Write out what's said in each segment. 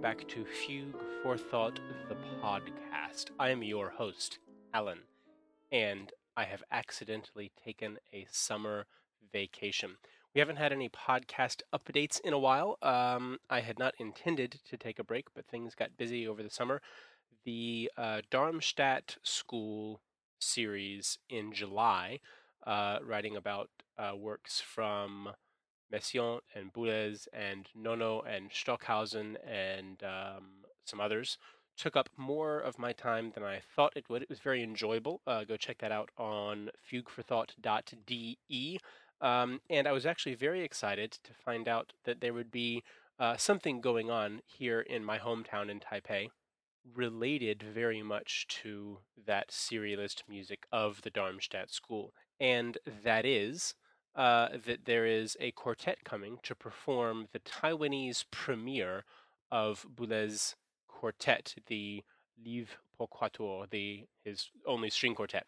welcome back to Fugue for Thought, the podcast. I am your host, Alan, and I have accidentally taken a summer vacation. We haven't had any podcast updates in a while. Um, I had not intended to take a break, but things got busy over the summer. The uh, Darmstadt School series in July, uh, writing about uh, works from Messiaen and Boulez and Nono and Stockhausen and um, some others took up more of my time than I thought it would. It was very enjoyable. Uh, go check that out on fugueforthought.de. Um, and I was actually very excited to find out that there would be uh, something going on here in my hometown in Taipei related very much to that serialist music of the Darmstadt school. And that is uh, that there is a quartet coming to perform the Taiwanese premiere of Boulez's quartet, the Livre pour quatuor, the his only string quartet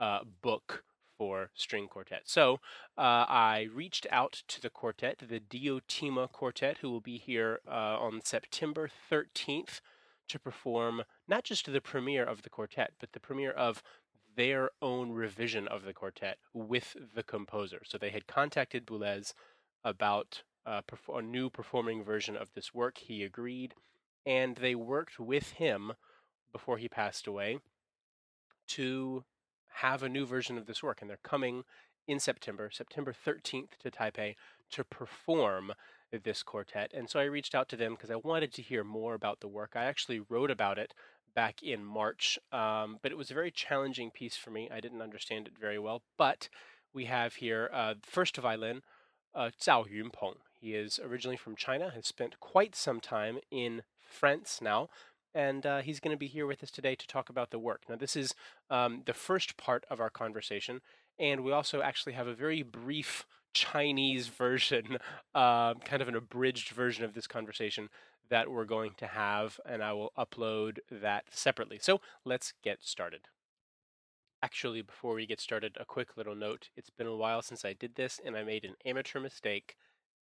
uh, book for string quartet. So uh, I reached out to the quartet, the Diotima quartet, who will be here uh, on September 13th to perform not just the premiere of the quartet, but the premiere of their own revision of the quartet with the composer. So they had contacted Boulez about uh, a new performing version of this work. He agreed, and they worked with him before he passed away to have a new version of this work. And they're coming in September, September 13th, to Taipei to perform this quartet. And so I reached out to them because I wanted to hear more about the work. I actually wrote about it back in March, um, but it was a very challenging piece for me. I didn't understand it very well. But we have here uh, first violin, uh, Zhao Yunpeng. He is originally from China, has spent quite some time in France now, and uh, he's going to be here with us today to talk about the work. Now, this is um, the first part of our conversation, and we also actually have a very brief Chinese version, uh, kind of an abridged version of this conversation that we're going to have, and I will upload that separately. So let's get started. Actually, before we get started, a quick little note. It's been a while since I did this, and I made an amateur mistake.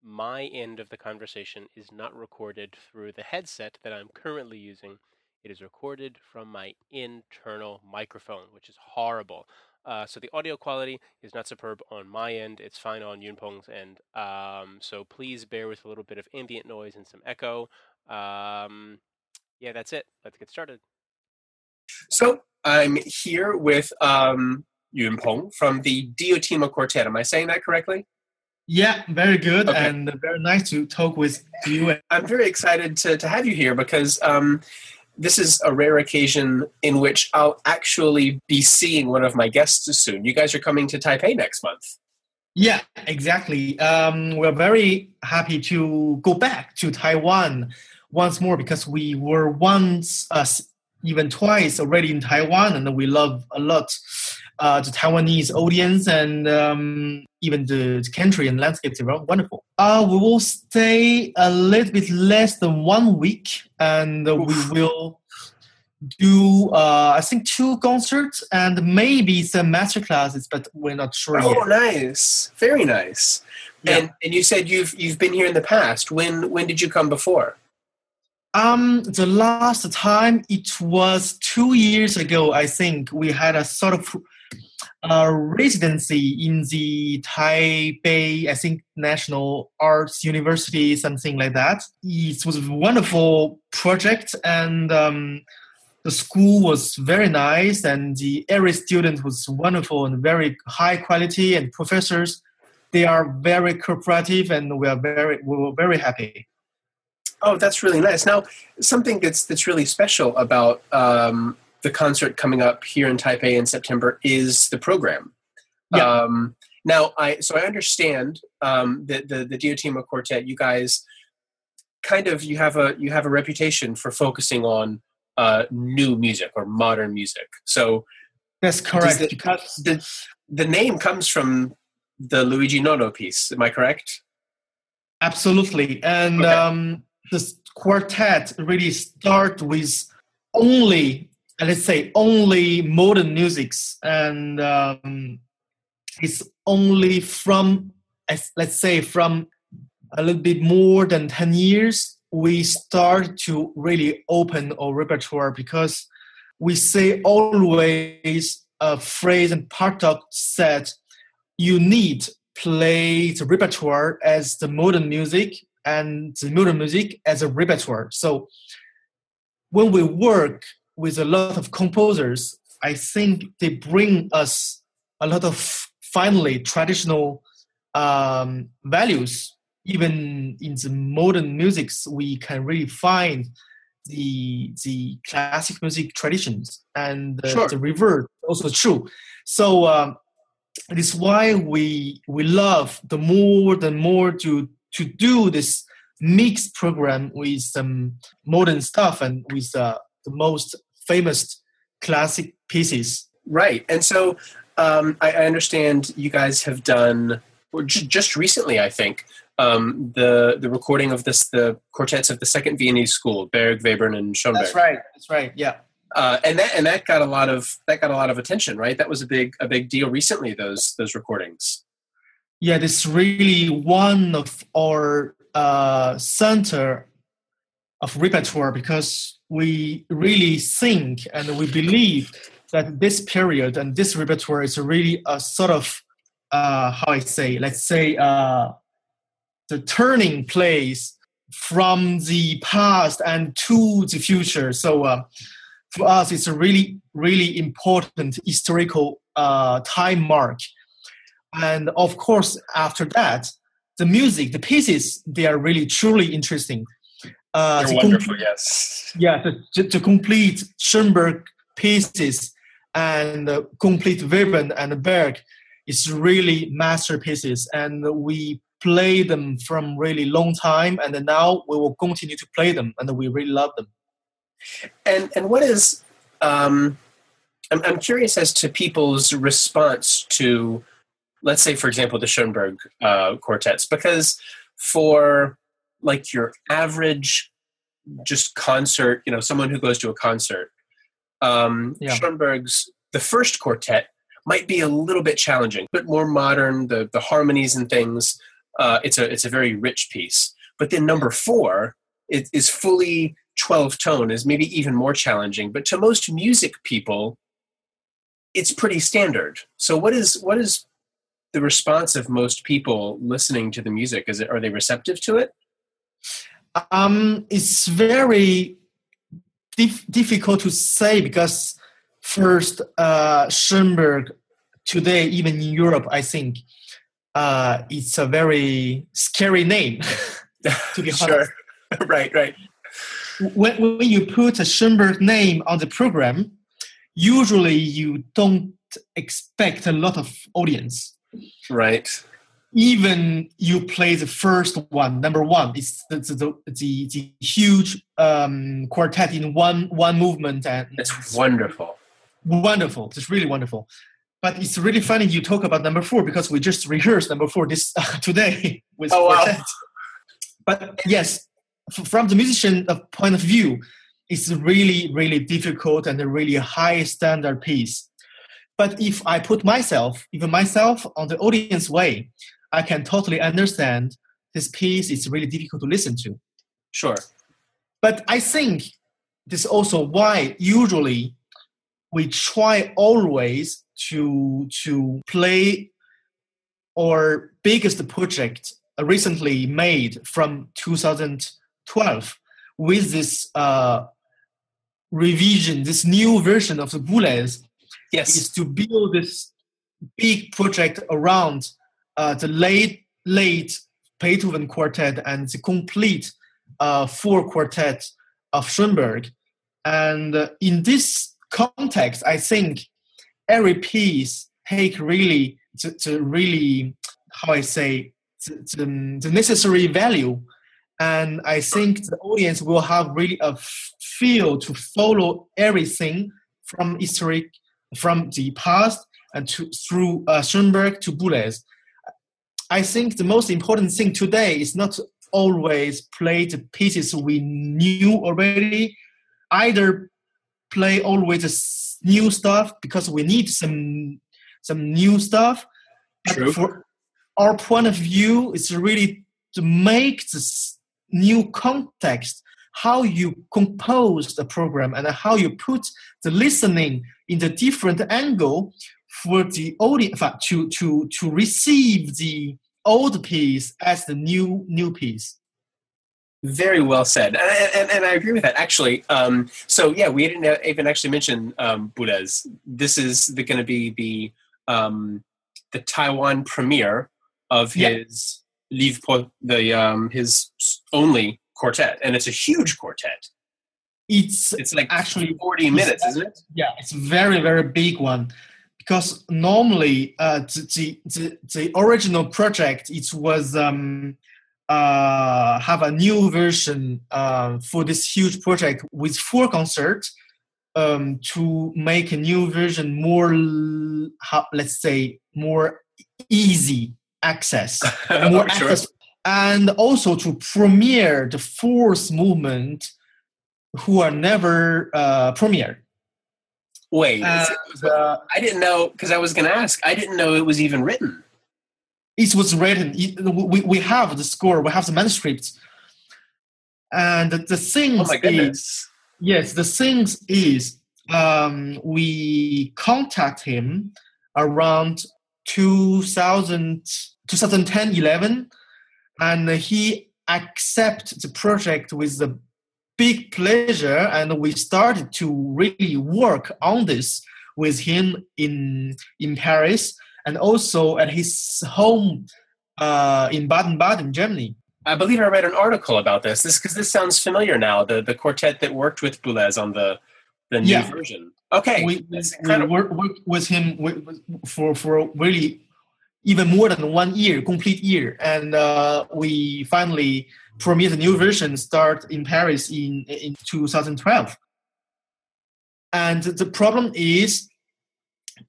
My end of the conversation is not recorded through the headset that I'm currently using. It is recorded from my internal microphone, which is horrible. Uh, so the audio quality is not superb on my end. It's fine on Yunpeng's end. Um, so please bear with a little bit of ambient noise and some echo. Um, yeah, that's it. Let's get started. So I'm here with um, Yunpeng from the Diotima Quartet. Am I saying that correctly? Yeah, very good okay. and very nice to talk with you. I'm very excited to, to have you here because um, this is a rare occasion in which I'll actually be seeing one of my guests soon. You guys are coming to Taipei next month. Yeah, exactly. Um, we're very happy to go back to Taiwan once more because we were once, uh, even twice already in Taiwan, and we love a lot uh, the Taiwanese audience and um, even the, the, country and landscape. They were wonderful. Uh, we will stay a little bit less than one week, and uh, we will do uh, I think two concerts and maybe some master classes, but we're not sure. Oh, yet. nice, very nice. Yeah. And and you said you've you've been here in the past. When when did you come before? Um, the last time it was two years ago. I think we had a sort of uh, residency in the Taipei, I think, National Arts University, something like that. It was a wonderful project, and um, the school was very nice, and the every student was wonderful and very high quality, and professors they are very cooperative, and we are very we were very happy. Oh, that's really nice. Now, something that's that's really special about um, the concert coming up here in Taipei in September is the program. Yeah. Um, now, I so I understand um, that the the Diotima Quartet, you guys kind of you have a you have a reputation for focusing on uh, new music or modern music. So that's correct. The, because the the name comes from the Luigi Nono piece. Am I correct? Absolutely, and okay. um, this quartet really start with only let's say only modern musics. And um, it's only from let's say from a little bit more than 10 years we start to really open our repertoire because we say always a phrase and part of said you need play the repertoire as the modern music and the modern music as a repertoire. So when we work with a lot of composers, I think they bring us a lot of finally traditional um, values. Even in the modern musics, we can really find the the classic music traditions and the, Sure. the reverse also true. So um, it is why we we love the more the more to to do this mixed program with some modern stuff and with uh, the most famous classic pieces. Right. And so um, I, I understand you guys have done, or j- just recently, I think, um, the the recording of this the quartets of the Second Viennese School, Berg, Webern, and Schoenberg. That's right. That's right. Yeah. Uh, and that and that got a lot of that got a lot of attention, right? That was a big a big deal recently. Those those recordings. Yeah, this is really one of our uh, center of repertoire because we really think and we believe that this period and this repertoire is really a sort of uh, how I say, let's say, uh, the turning place from the past and to the future. So uh, for us, it's a really, really important historical uh, time mark. And of course, after that, the music, the pieces, they are really truly interesting. Uh, They're wonderful. complete- Yes. yeah, the, the, the complete Schoenberg pieces and the complete Webern and Berg is really masterpieces, and we play them from really long time, and now we will continue to play them, and we really love them. And and what is um, I'm I'm curious as to people's response to, let's say, for example, the Schoenberg uh, quartets, because for like your average just concert, you know, someone who goes to a concert, um, Yeah. Schoenberg's the first quartet might be a little bit challenging, but more modern. The the harmonies and things, uh, it's a it's a very rich piece. But then number four it is fully 12 tone is maybe even more challenging but to most music people it's pretty standard so what is what is the response of most people listening to the music is it are they receptive to it Um, it's very dif- difficult to say because first, uh, Schoenberg today, even in Europe, I think uh, it's a very scary name. to be sure right right when, when you put a Schoenberg name on the program, usually you don't expect a lot of audience. Right Even you play the first one, number one, it's the the, the, the, huge um, quartet in one one movement, and it's wonderful wonderful. It's really wonderful. But it's really funny you talk about number four because we just rehearsed number four this today with Oh, wow. quartet. But yes, from the musician point of view, it's really really difficult and a really high standard piece. But if I put myself, even myself, on the audience way, I can totally understand this piece is really difficult to listen to. sure But I think this is also why usually we try always to to play our biggest project recently made from 2012 with this uh, revision, this new version of the Boulez yes is to build this big project around uh, the late late Beethoven quartet and the complete uh, four quartet of Schoenberg. And uh, in this context, I think every piece take really to, to really how I say the, the, necessary value. And I think the audience will have really a feel to follow everything from history from the past and to, through uh, Schoenberg to Boulez. I think the most important thing today is not always play the pieces we knew already, either play always new stuff because we need some some new stuff. But True. for our point of view, it's really to make the, s- new context how you compose the program and how you put the listening in the different angle for the audience to to to receive the old piece as the new new piece very well said, and, and, and I agree with that. Actually, um, so yeah, we didn't even actually mention um, Boulez. This is going to be the um, the Taiwan premiere of his yeah. livre, the um, his only quartet, and it's a huge quartet. It's it's like actually forty minutes, isn't it? Yeah, it's a very very big one because normally uh, the, the the original project it was um, uh, have a new version uh, for this huge project with four concerts um, to make a new version more, let's say, more easy access, more sure. access, and also to premiere the fourth movement who are never uh, premiered. Wait, and, uh, I didn't know because I was going to ask. I didn't know it was even written it was written. It, we, we have the score, we have the manuscript. And the thing oh is, yes, the thing is, um, we contact him around 2000, 2010, 11, and he accepted the project with the big pleasure, and we started to really work on this with him in in Paris and also at his home uh, in Baden-Baden, Germany. I believe I read an article about this. This because this sounds familiar now. The the quartet that worked with Boulez on the the new yeah. version. Okay, we, we worked with him for for really even more than one year, complete year, and uh, we finally premiered the new version. Start in Paris in in 2012. And the problem is,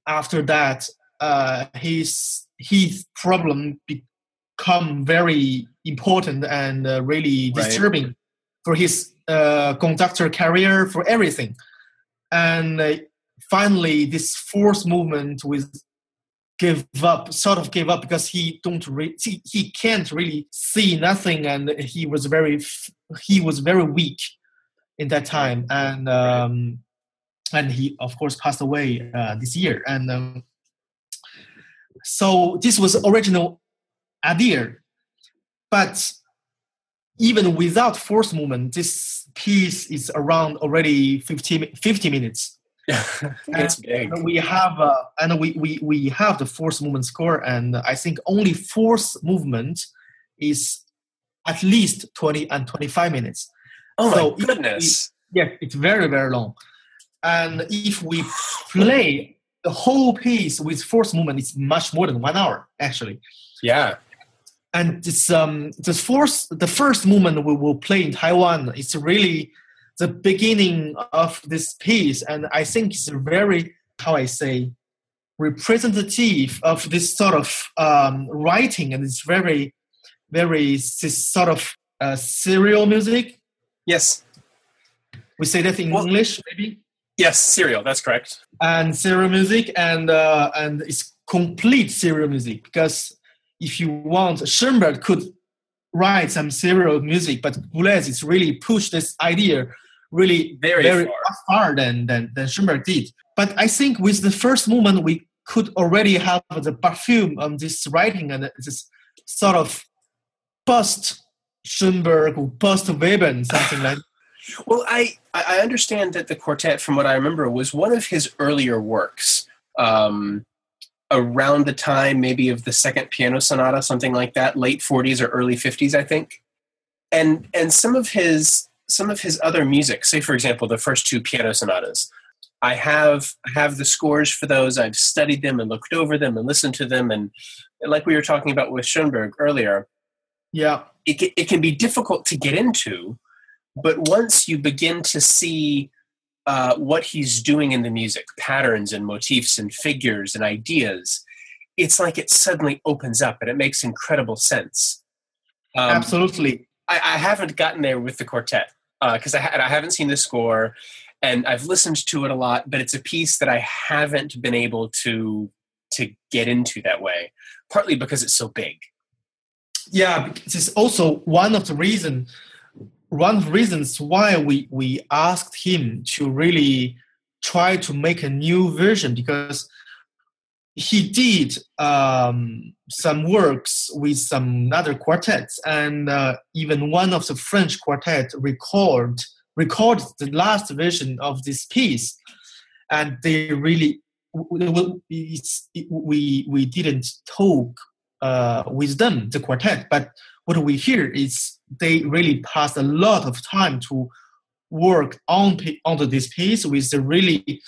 after that, uh, his his problem become very important and uh, really disturbing right. for his uh, conductor career for everything and uh, finally this fourth movement with give up sort of gave up because he don't re- he, he can't really see nothing and he was very he was very weak in that time. And um, and he of course passed away uh, this year. And um, so this was original idea, but even without force movement, this piece is around already 50, 50 minutes. it's big. we have uh, and we, we we have the force movement score, and I think only force movement is at least 20 and 25 minutes. Oh so my goodness! We, yeah, it's very very long. And if we play the whole piece with force movement it's much more than one hour actually yeah and it's um the force the first movement we will play in taiwan it's really the beginning of this piece and i think it's very how i say representative of this sort of um, writing and it's very very this sort of uh, serial music yes we say that in well, english maybe Yes, serial. That's correct. And serial music, and uh, and it's complete serial music because if you want, Schoenberg could write some serial music, but Boulez is really pushed this idea really very, very far. far than, than than Schoenberg did. But I think with the first movement, we could already have the perfume on this writing and this sort of post Schoenberg or post Webern, something like well, I I understand that the quartet, from what I remember, was one of his earlier works. Um, around the time maybe of the second piano sonata, something like that, late 40s or early 50s, I think. And and some of his some of his other music, say for example, the first two piano sonatas. I have I have the scores for those. I've studied them and looked over them and listened to them, and, and like we were talking about with Schoenberg earlier. Yeah, it it can be difficult to get into but once you begin to see uh, what he's doing in the music, patterns and motifs and figures and ideas, it's like it suddenly opens up and it makes incredible sense. Um, Absolutely. I, I, haven't gotten there with the quartet because uh, I, I haven't seen the score and I've listened to it a lot, but it's a piece that I haven't been able to to get into that way. Partly because it's so big. Yeah, this is also one of the reason, one of the reasons why we we asked him to really try to make a new version because he did um, some works with some other quartets, and uh, even one of the French quartet record recorded the last version of this piece, and they really we we didn't talk uh, with them the quartet, but what we hear is they really passed a lot of time to work on onto this piece with the really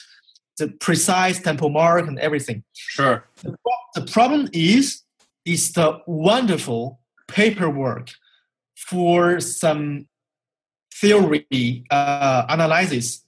the precise tempo mark and everything. Sure. The, the problem is is the wonderful paperwork for some theory uh, analysis.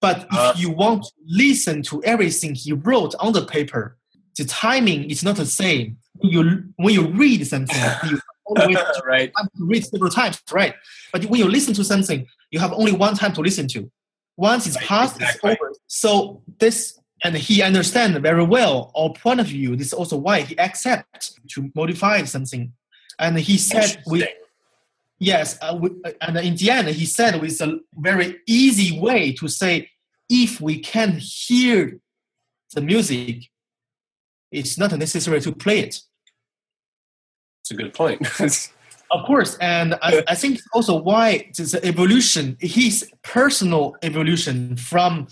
But if uh, you want to listen to everything he wrote on the paper, the timing is not the same. When you when you read something, you always right. read several times, right? But when you listen to something, you have only one time to listen to. Once it's passed, exactly. it's over. So this and he understands very well our point of view. This is also why he accepts to modify something. And he said with yes, uh, we, uh, and in the end, he said with a very easy way to say, if we can hear the music, it's not necessary to play it. It's a good point. of course, and I, I think also why the evolution, his personal evolution from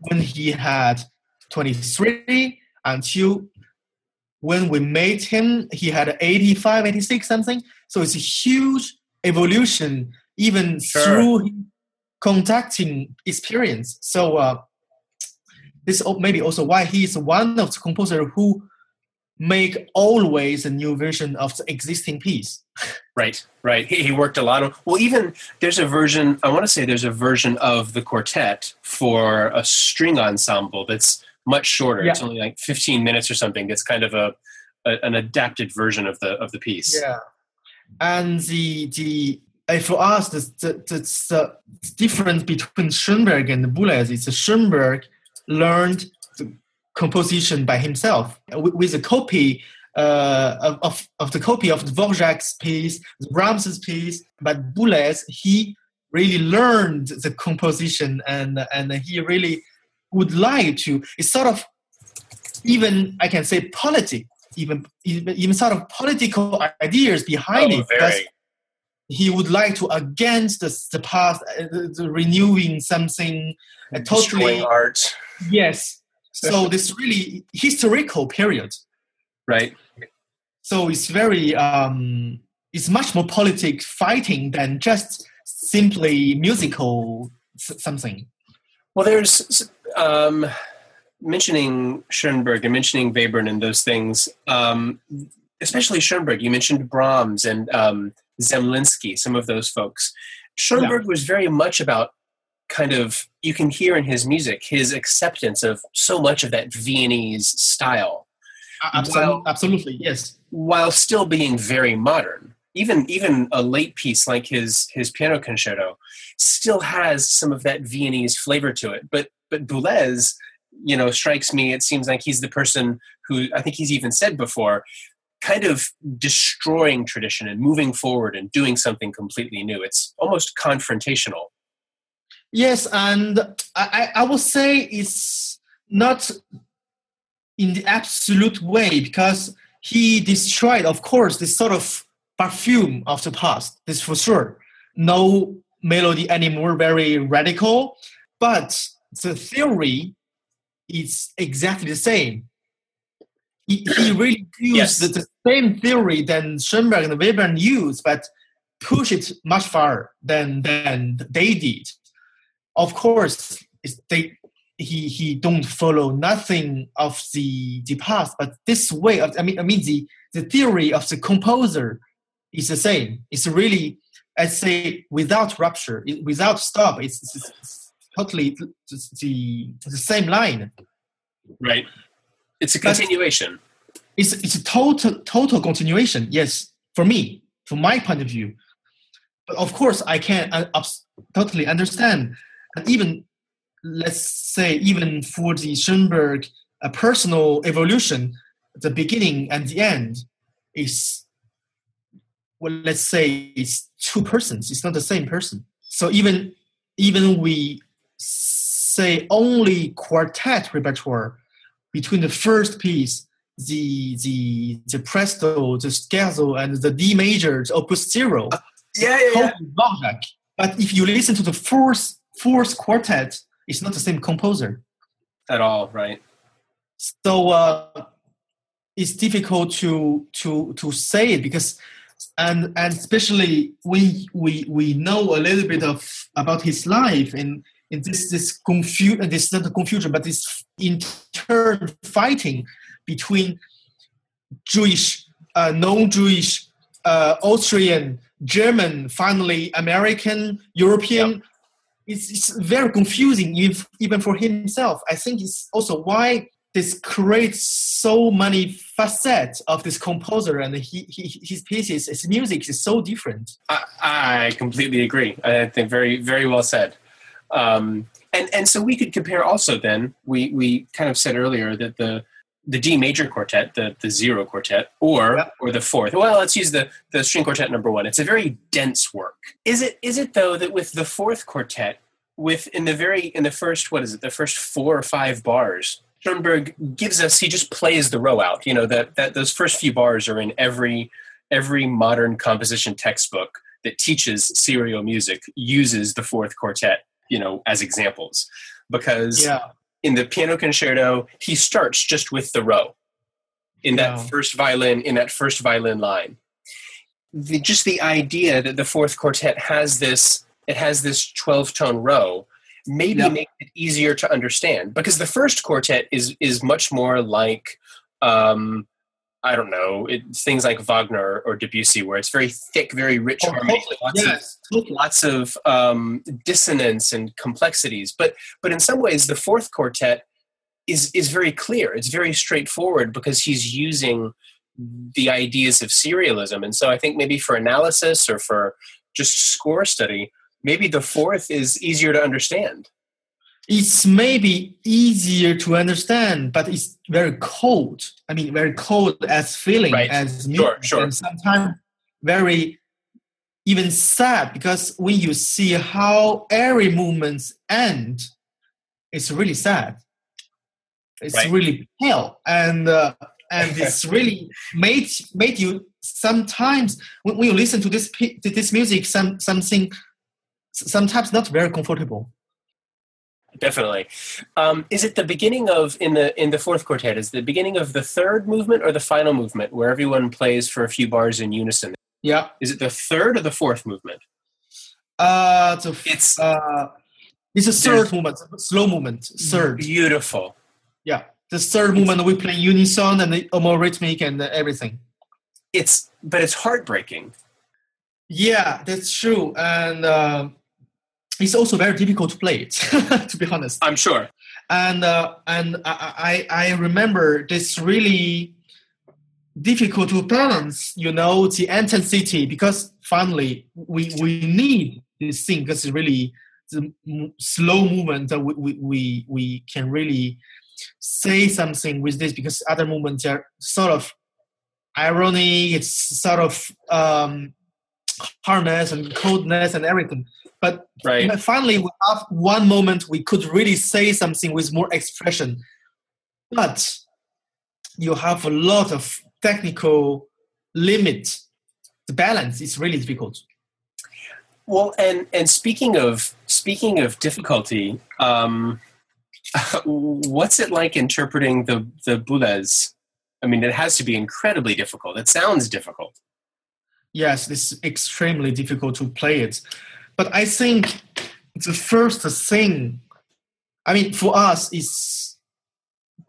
when he had 23 until when we met him, he had 85, 86 something. So it's a huge evolution, even sure. through conducting experience. So uh, this maybe also why he is one of the composers who make always a new version of the existing piece. Right, right. He, he, worked a lot on. Well, even there's a version. I want to say there's a version of the quartet for a string ensemble that's much shorter. Yeah. It's only like 15 minutes or something. That's kind of a, a, an adapted version of the of the piece. Yeah, and the the for us the the, the, the difference between Schoenberg and Boulez is Schoenberg learned composition by himself with, a copy uh, of, of, the copy of Dvorak's piece, Brahms's piece, but Boulez, he really learned the composition and and he really would like to it's sort of even i can say politic even even, even sort of political ideas behind oh, it he would like to against the, the past uh, the, the renewing something uh, totally art. Yes so this really historical period right so it's very um it's much more politic fighting than just simply musical something well there's um, mentioning Schoenberg and mentioning Webern and those things, um, especially Schoenberg, you mentioned Brahms and um, Zemlinsky, some of those folks. Schoenberg yeah. was very much about kind of, you can hear in his music his acceptance of so much of that Viennese style. Absolutely, while, absolutely, yes. While still being very modern. Even even a late piece like his his piano concerto still has some of that Viennese flavor to it, but but Boulez, you know, strikes me. It seems like he's the person who I think he's even said before, kind of destroying tradition and moving forward and doing something completely new. It's almost confrontational. Yes, and I, I would say it's not in the absolute way because he destroyed, of course, this sort of perfume of the past. This for sure. No melody anymore, very radical. But the theory is exactly the same. He, he really used yes. the, the, same theory than Schoenberg and Webern used, but push it much farther than than they did. Of course, they he he don't follow nothing of the the past, but this way of I mean I mean the the theory of the composer is the same. It's really I say without rupture, without stop. It's, it's totally the, the same line. Right. It's a continuation. But it's it's a total total continuation. Yes, for me, from my point of view. But of course, I can uh, totally understand. And even let's say even for the Schoenberg a personal evolution, the beginning and the end is well, let's say it's two persons. It's not the same person. So even even we say only quartet repertoire between the first piece, the the the presto, the scherzo, and the D major, the opus zero. Uh, yeah, yeah, yeah. But if you listen to the fourth fourth quartet, is not the same composer at all, right? So uh, it's difficult to to to say it because and and especially we we we know a little bit of about his life and in this this confusion this not confusion but this intern fighting between Jewish uh, non-Jewish uh, Austrian German finally American European yep. It's, it's very confusing even, even for himself. I think it's also why this creates so many facets of this composer and he, he, his pieces his music is so different. I, I completely agree. I think very very well said. Um, and and so we could compare also then we we kind of said earlier that the the D major quartet, the, the zero quartet, or yep. or the fourth. Well, let's use the, the string quartet number one. It's a very dense work. Is it is it though that with the fourth quartet, with in the very in the first what is it, the first four or five bars, Schoenberg gives us he just plays the row out. You know that that those first few bars are in every every modern composition textbook that teaches serial music uses the fourth quartet. You know as examples because yeah. In the piano concerto he starts just with the row in that yeah. first violin in that first violin line. The, just the idea that the fourth quartet has this it has this 12 tone row maybe yeah. make it easier to understand because the first quartet is is much more like um, I don't know, it's things like Wagner or Debussy, where it's very thick, very rich oh, harmony, lots yes. of lots of um, dissonance and complexities. But but in some ways, the fourth quartet is is very clear. It's very straightforward because he's using the ideas of serialism, and so I think maybe for analysis or for just score study, maybe the fourth is easier to understand. It's maybe easier to understand, but it's very cold. I mean, very cold as feeling, right. as music, sure, sure. and sometimes very even sad because when you see how every movements end, it's really sad. It's right. really pale, and uh, and it's really made made you sometimes when, when you listen to this to this music, some something sometimes not very comfortable definitely. Um, is it the beginning of in the in the fourth quartet is the beginning of the third movement or the final movement where everyone plays for a few bars in unison? Yeah. Is it the third or the fourth movement? Uh so it's uh it's a third movement slow movement third. Beautiful. Yeah the third movement we play unison and more rhythmic and everything. It's but it's heartbreaking. Yeah that's true and uh, it's also very difficult to play it, to be honest. I'm sure. And uh, and I, I I remember this really difficult to balance, you know, the intensity because finally we we need this thing because it's really the slow movement that we, we, we, we can really say something with this because other movements are sort of irony, it's sort of um, hardness and coldness and everything. But right. finally, we have one moment we could really say something with more expression. But you have a lot of technical limit. The balance is really difficult. Well, and and speaking of speaking of difficulty, um, what's it like interpreting the the Boulez? I mean, it has to be incredibly difficult. It sounds difficult. Yes, it's extremely difficult to play it. But I think the first thing, I mean, for us, it's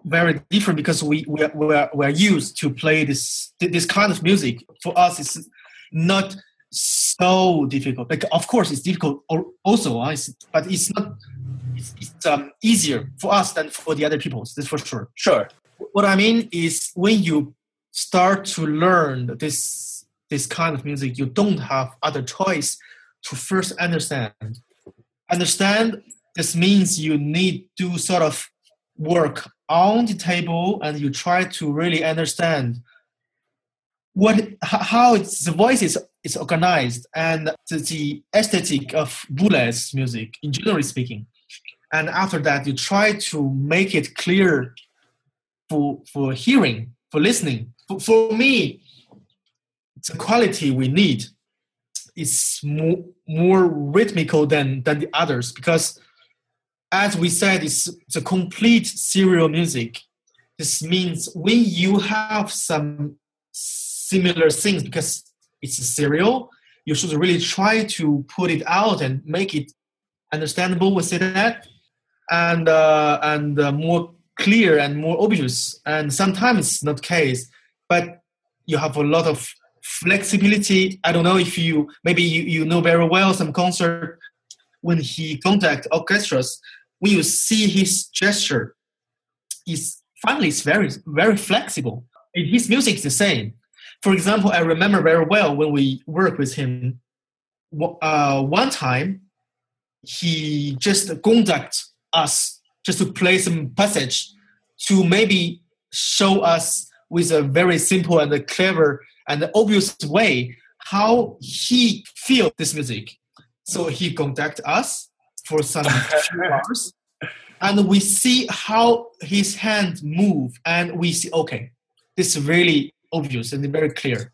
very different because we we are, we are, we are used to play this this kind of music. For us, it's not so difficult. Like, of course, it's difficult also, but it's not. It's, it's um, easier for us than for the other people. That's for sure. Sure. What I mean is when you start to learn this this kind of music, you don't have other choice to first understand. Understand this means you need to sort of work on the table and you try to really understand what how it's, the voices is organized and the, the aesthetic of Boulez music, in generally speaking. And after that, you try to make it clear for for hearing, for listening. For, for me, the quality we need is more, more rhythmical than than the others because as we said it's the complete serial music. This means when you have some similar things because it's a serial you should really try to put it out and make it understandable we say that and uh, and uh, more clear and more obvious. And sometimes not case but you have a lot of flexibility. I don't know if you maybe you, you know very well some concert when he contact orchestras, when you see his gesture, is finally it's very very flexible. and His music is the same. For example, I remember very well when we worked with him. Uh, one time, he just contact us just to play some passage to maybe show us with a very simple and a clever and the obvious way how he feel this music. So he contact us for some few hours, and we see how his hand move, and we see okay, this is really obvious and very clear.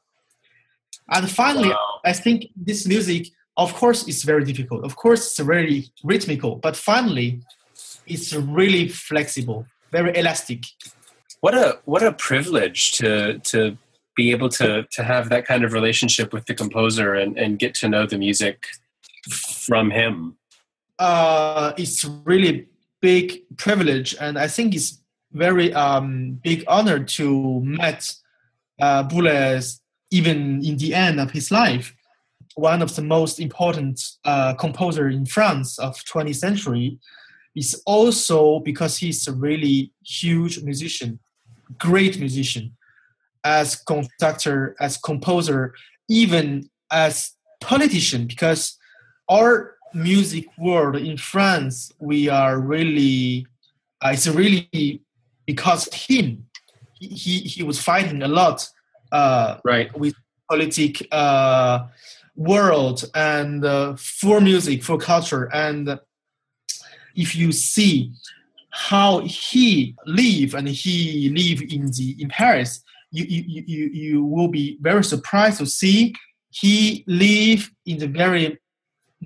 And finally, wow. I think this music, of course, is very difficult. Of course, it's very rhythmical, but finally, it's really flexible, very elastic. What a what a privilege to to be able to to have that kind of relationship with the composer and, and get to know the music from him? Uh, it's really big privilege and i think it's very um, big honor to meet uh, Boulez even in the end of his life. One of the most important uh, composer in france of 20th century. Is also because he's a really huge musician great musician as conductor, as composer, even as politician, because our music world in France, we are really, uh, it's really because him. He, he, was fighting a lot uh, right. with politic uh, world and uh, for music, for culture. And if you see how he live and he live in the in Paris, you, you, you, you will be very surprised to see he live in the very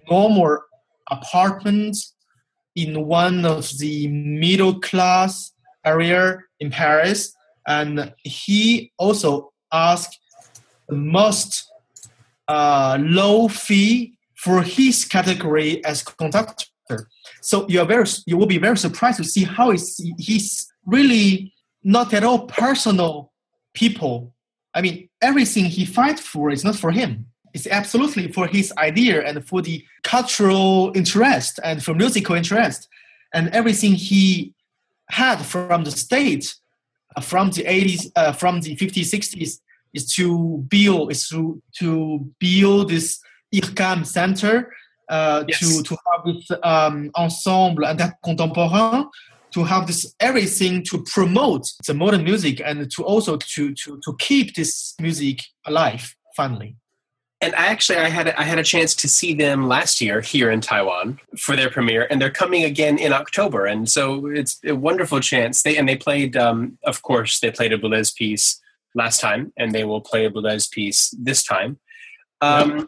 normal apartment in one of the middle class area in Paris, and he also asked the most uh, low fee for his category as conductor. So you are very, you will be very surprised to see how he's really not at all personal people. I mean, everything he fights for is not for him. It's absolutely for his idea and for the cultural interest and for musical interest. And everything he had from the state, uh, from the 80s, uh, from the 50s, 60s, is to build, is to, to build this IRCAM center, uh, yes. to, to have this um, ensemble intercontemporain, to have this everything to promote the modern music and to also to to to keep this music alive finally and I actually I had I had a chance to see them last year here in Taiwan for their premiere, and they're coming again in October, and so it's a wonderful chance. They and they played, um, of course, they played a Boulez piece last time, and they will play a Boulez piece this time. Um, yep.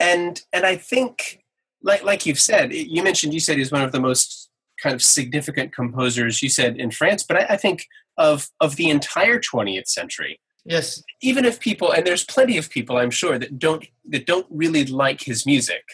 And and I think, like like you've said, you mentioned you said he's one of the most kind of significant composers you said in France, but I, I think of of the entire 20th century. Yes. Even if people and there's plenty of people I'm sure that don't that don't really like his music,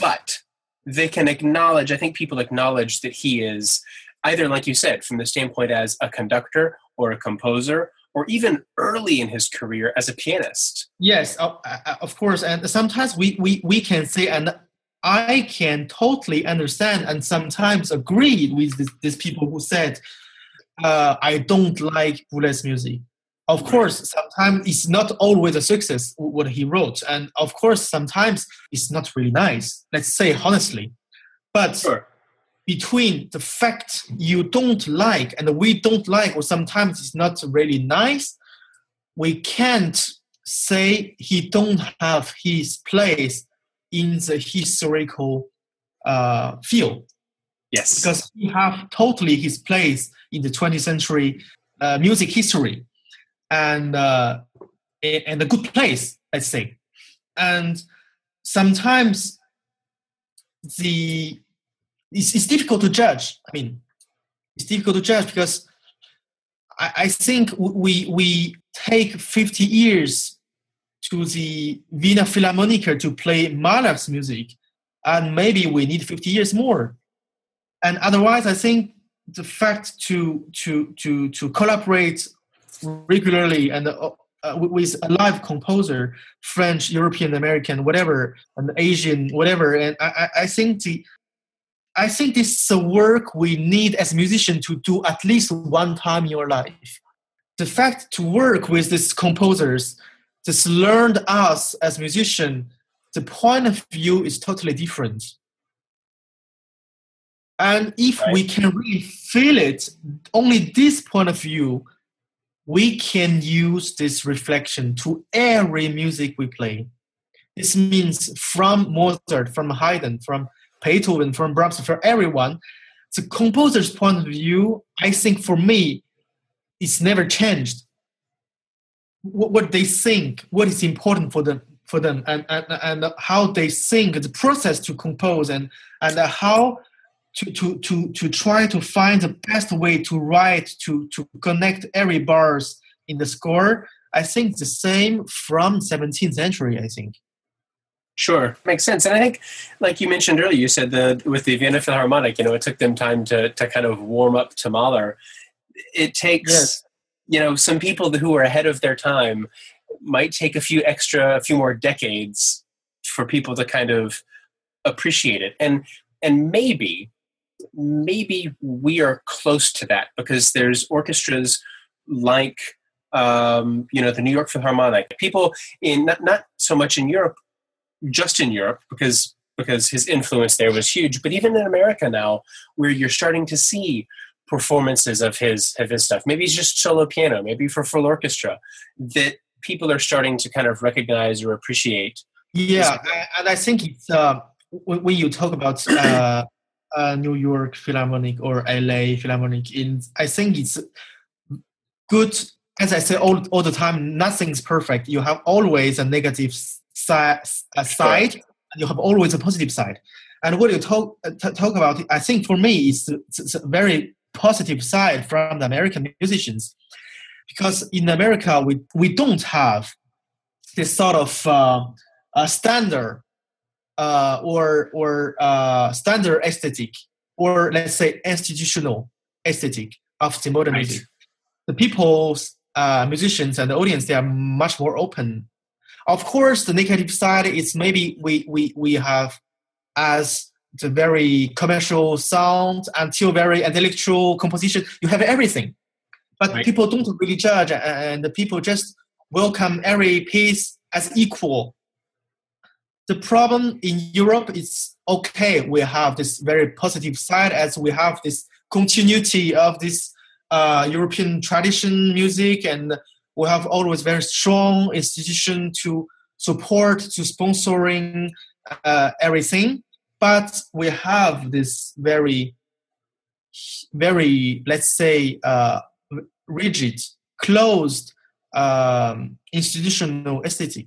but they can acknowledge, I think people acknowledge that he is either like you said from the standpoint as a conductor or a composer or even early in his career as a pianist. Yes, uh, uh of course. And sometimes we, we, we can say, and I can totally understand and sometimes agree with this, these people who said, uh, I don't like Boulez music. Of course, sometimes it's not always a success what he wrote, and of course, sometimes it's not really nice. Let's say honestly, but sure. between the fact you don't like and we don't like, or sometimes it's not really nice, we can't say he don't have his place in the historical uh, field. Yes. Because he have totally his place in the 20th century uh, music history and uh, and a good place, let's say. And sometimes the it's, it's difficult to judge. I mean, it's difficult to judge because I, I think we we take 50 years to the Vienna Philharmoniker to play Mahler's music, and maybe we need 50 years more. And otherwise, I think the fact to to to to collaborate regularly and uh, uh, with a live composer, French, European, American, whatever, and Asian, whatever, and I, I think the I think this is a work we need as musicians to do at least one time in your life. The fact to work with these composers, just learned us as musicians, the point of view is totally different. And if right. we can really feel it, only this point of view, we can use this reflection to every music we play. This means from Mozart, from Haydn, from Beethoven, from Brahms, for everyone, the composer's point of view, I think for me, it's never changed. What, what they think, what is important for them, for them, and, and, and how they think, the process to compose, and and how to, to, to, to try to find the best way to write to, to connect every bars in the score. I think the same from 17th century, I think. Sure, makes sense. And I think, like you mentioned earlier, you said that with the Vienna Philharmonic, you know, it took them time to to kind of warm up to Mahler. It takes, yes. You know, some people who are ahead of their time might take a few extra, a few more decades for people to kind of appreciate it. And and maybe, maybe we are close to that because there's orchestras like um, you know the New York Philharmonic. People in not, not so much in Europe just in Europe because because his influence there was huge, but even in America now, where you're starting to see performances of his of his stuff. Maybe it's just solo piano, maybe for full orchestra, that people are starting to kind of recognize or appreciate. Yeah, and I think it's uh, when you talk about uh, uh, New York Philharmonic or LA Philharmonic, in I think it's good. As I say all all the time, nothing's perfect. You have always a negative side, uh, side and you have always a positive side. And what you talk uh, t- talk about, I think for me, it's, it's, a very positive side from the American musicians, because in America we we don't have this sort of uh, uh, standard uh, or or uh, standard aesthetic or let's say institutional aesthetic of the modern right. music. The people's uh, musicians and the audience they are much more open of course, the negative side is maybe we we we have as the very commercial sound until very intellectual composition. You have everything, but right. people don't really judge, and the people just welcome every piece as equal. The problem in Europe is okay. We have this very positive side as we have this continuity of this uh, European tradition music and we have always very strong institution to support to sponsoring uh, everything but we have this very very let's say uh, rigid closed um, institutional aesthetic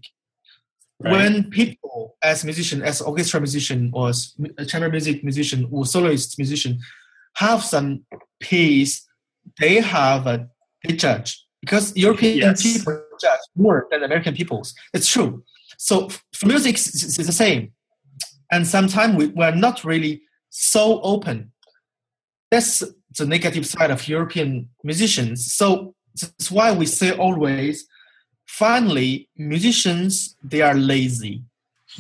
right. when people as musician as orchestra musician or chamber music musician or soloist musician have some piece they have a they judge because European yes. people judge more than American peoples. It's true. So for music, it's the same. And sometimes we, we're not really so open. That's the negative side of European musicians. So that's why we say always, finally, musicians, they are lazy.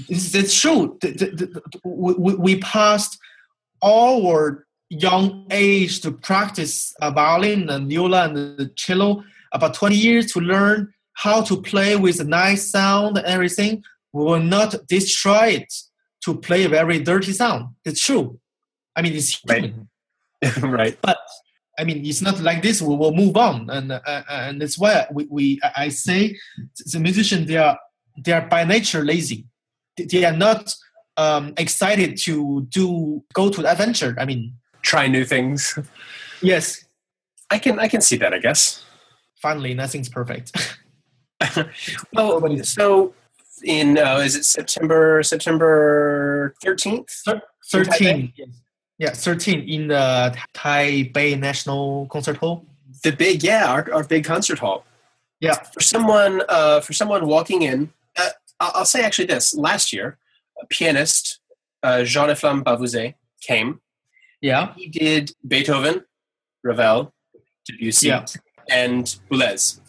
It's, true. We, passed our young age to practice violin and viola and cello about 20 years to learn how to play with a nice sound and everything, we will not destroy it to play a very dirty sound. It's true. I mean, it's human. Right. right. But I mean, it's not like this. We will move on, and uh, and that's why we, we I say the musician they are they are by nature lazy. They are not um, excited to do go to the adventure. I mean, try new things. Yes, I can I can see that. I guess. Finally, nothing's perfect. well, so in uh, is it September September thirteenth? Thirteen. Yeah, 13 in the Taipei National Concert Hall. The big, yeah, our, our big concert hall. Yeah. For someone, uh, for someone walking in, uh, I'll say actually this: last year, a pianist uh, Jean Efflam Bavouzet came. Yeah. He did Beethoven, Ravel, Debussy, yeah. and Boulez.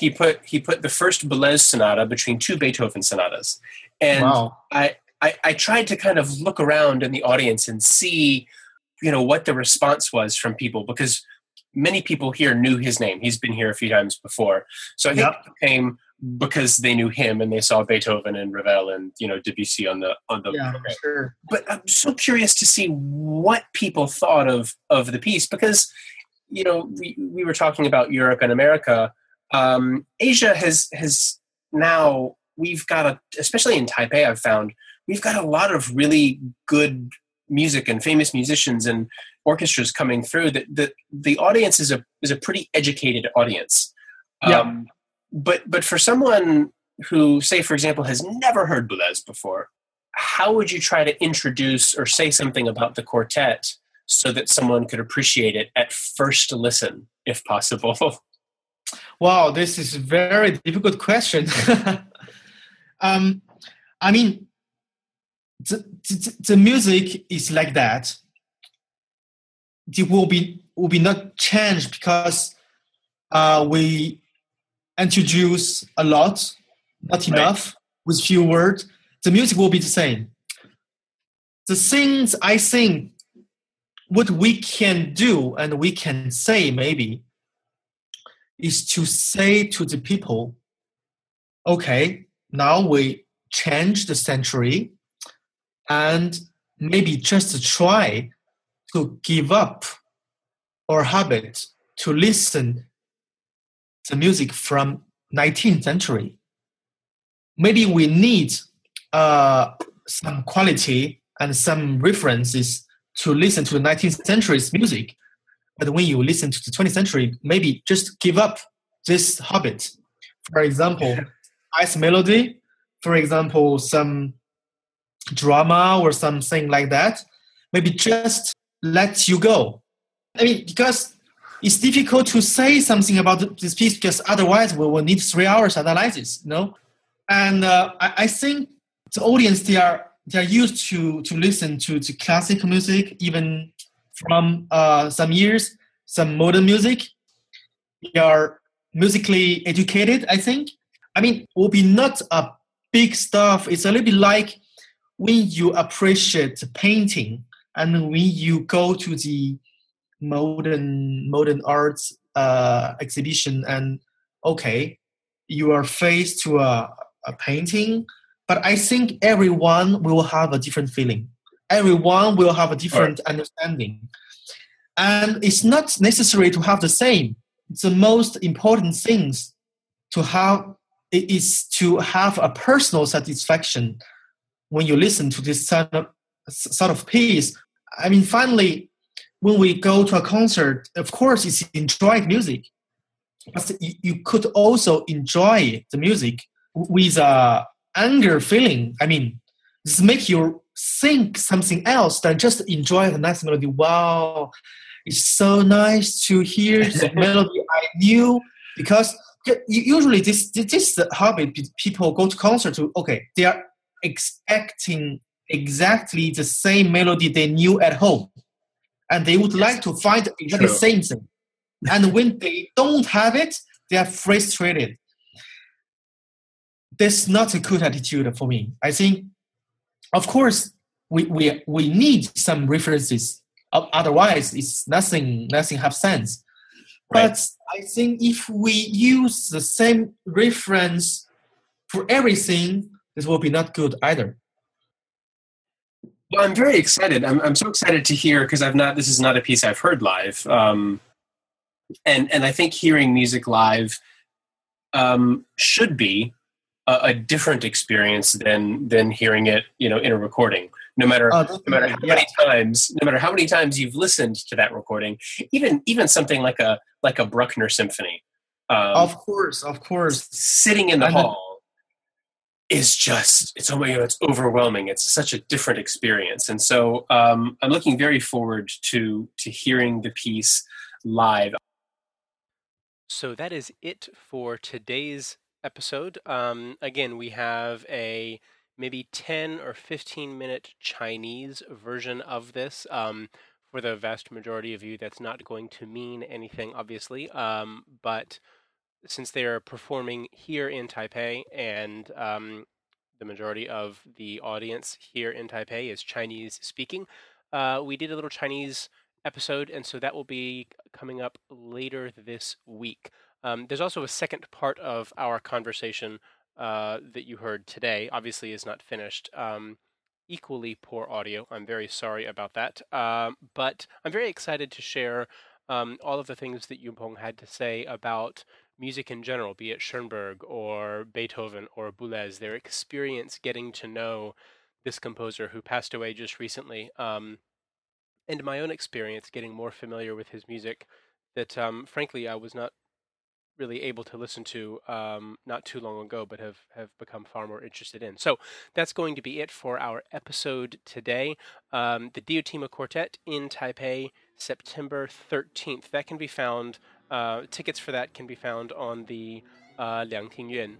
He put he put the first Boulez sonata between two Beethoven sonatas, and wow. I I, I tried to kind of look around in the audience and see, you know, what the response was from people because many people here knew his name. He's been here a few times before. So I think yep. came because they knew him and they saw Beethoven and Ravel and you know Debussy on the on the yeah, program. Sure. But I'm so curious to see what people thought of of the piece because you know we, we were talking about Europe and America. Um, Asia has has now we've got a especially in Taipei I've found we've got a lot of really good music and famous musicians and orchestras coming through that the, the audience is a is a pretty educated audience yeah. Um, but but for someone who say for example has never heard Boulez before how would you try to introduce or say something about the quartet so that someone could appreciate it at first listen if possible wow this is a very difficult question um, i mean the, the, the music is like that. It will be will be not changed because uh, we introduce a lot, not enough, right. with few words. The music will be the same. The things I think, what we can do and we can say maybe, is to say to the people, okay, now we change the century and maybe just try to give up our habit to listen to music from 19th century. Maybe we need uh, some quality and some references to listen to the 19th century's music. But when you listen to the 20th century, maybe just give up this habit. For example, ice melody. For example, some drama or something like that, maybe just let you go. I mean, because it's difficult to say something about this piece because otherwise we will need three hours analysis, you know? And uh, I, I, think the audience, they are, they are used to, to listen to, to classic music, even from uh, some years, some modern music. They are musically educated, I think. I mean, will be not a big stuff. It's a little bit like when you appreciate painting and when you go to the modern modern arts uh, exhibition and okay you are faced to a, a painting but i think everyone will have a different feeling everyone will have a different right. understanding and it's not necessary to have the same the most important things to have is to have a personal satisfaction when you listen to this sort of, sort of piece, I mean, finally, when we go to a concert, of course, it's enjoy music, but you could also enjoy the music with a anger feeling. I mean, this make you think something else than just enjoy the nice melody. Wow, it's so nice to hear the melody I knew because usually this this is the hobby people go to concert to. Okay, they are expecting exactly the same melody they knew at home and they would yes. like to find exactly the same thing and when they don't have it they are frustrated that's not a good attitude for me i think of course we we, we need some references otherwise it's nothing nothing have sense right. but i think if we use the same reference for everything this will be not good either. Well, I'm very excited. I'm, I'm so excited to hear because I've not. This is not a piece I've heard live. Um, and and I think hearing music live um, should be a, a, different experience than than hearing it, you know, in a recording. No matter oh, no matter how yeah. many times, no matter how many times you've listened to that recording, even even something like a like a Bruckner symphony. Um, of course, of course, sitting in the and hall is just it's oh you know it's overwhelming it's such a different experience and so um, i'm looking very forward to to hearing the piece live so that is it for today's episode um, again we have a maybe 10 or 15 minute chinese version of this um, for the vast majority of you that's not going to mean anything obviously um, but since they are performing here in Taipei and um, the majority of the audience here in Taipei is Chinese speaking, uh, we did a little Chinese episode, and so that will be coming up later this week. Um, there's also a second part of our conversation uh, that you heard today. Obviously, is not finished. Um, equally poor audio. I'm very sorry about that. Um, but I'm very excited to share um, all of the things that Yun Peng had to say about music in general, be it Schoenberg or Beethoven or Boulez, their experience getting to know this composer who passed away just recently, um, and my own experience getting more familiar with his music that, um, frankly, I was not really able to listen to um, not too long ago, but have, have become far more interested in. So that's going to be it for our episode today. Um, the Diotima Quartet in Taipei, September 13th. That can be found uh, tickets for that can be found on the uh, Liang Tingyuan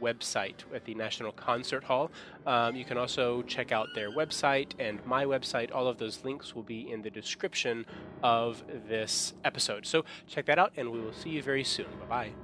website at the National Concert Hall. Um, you can also check out their website and my website. All of those links will be in the description of this episode. So check that out, and we will see you very soon. Bye bye.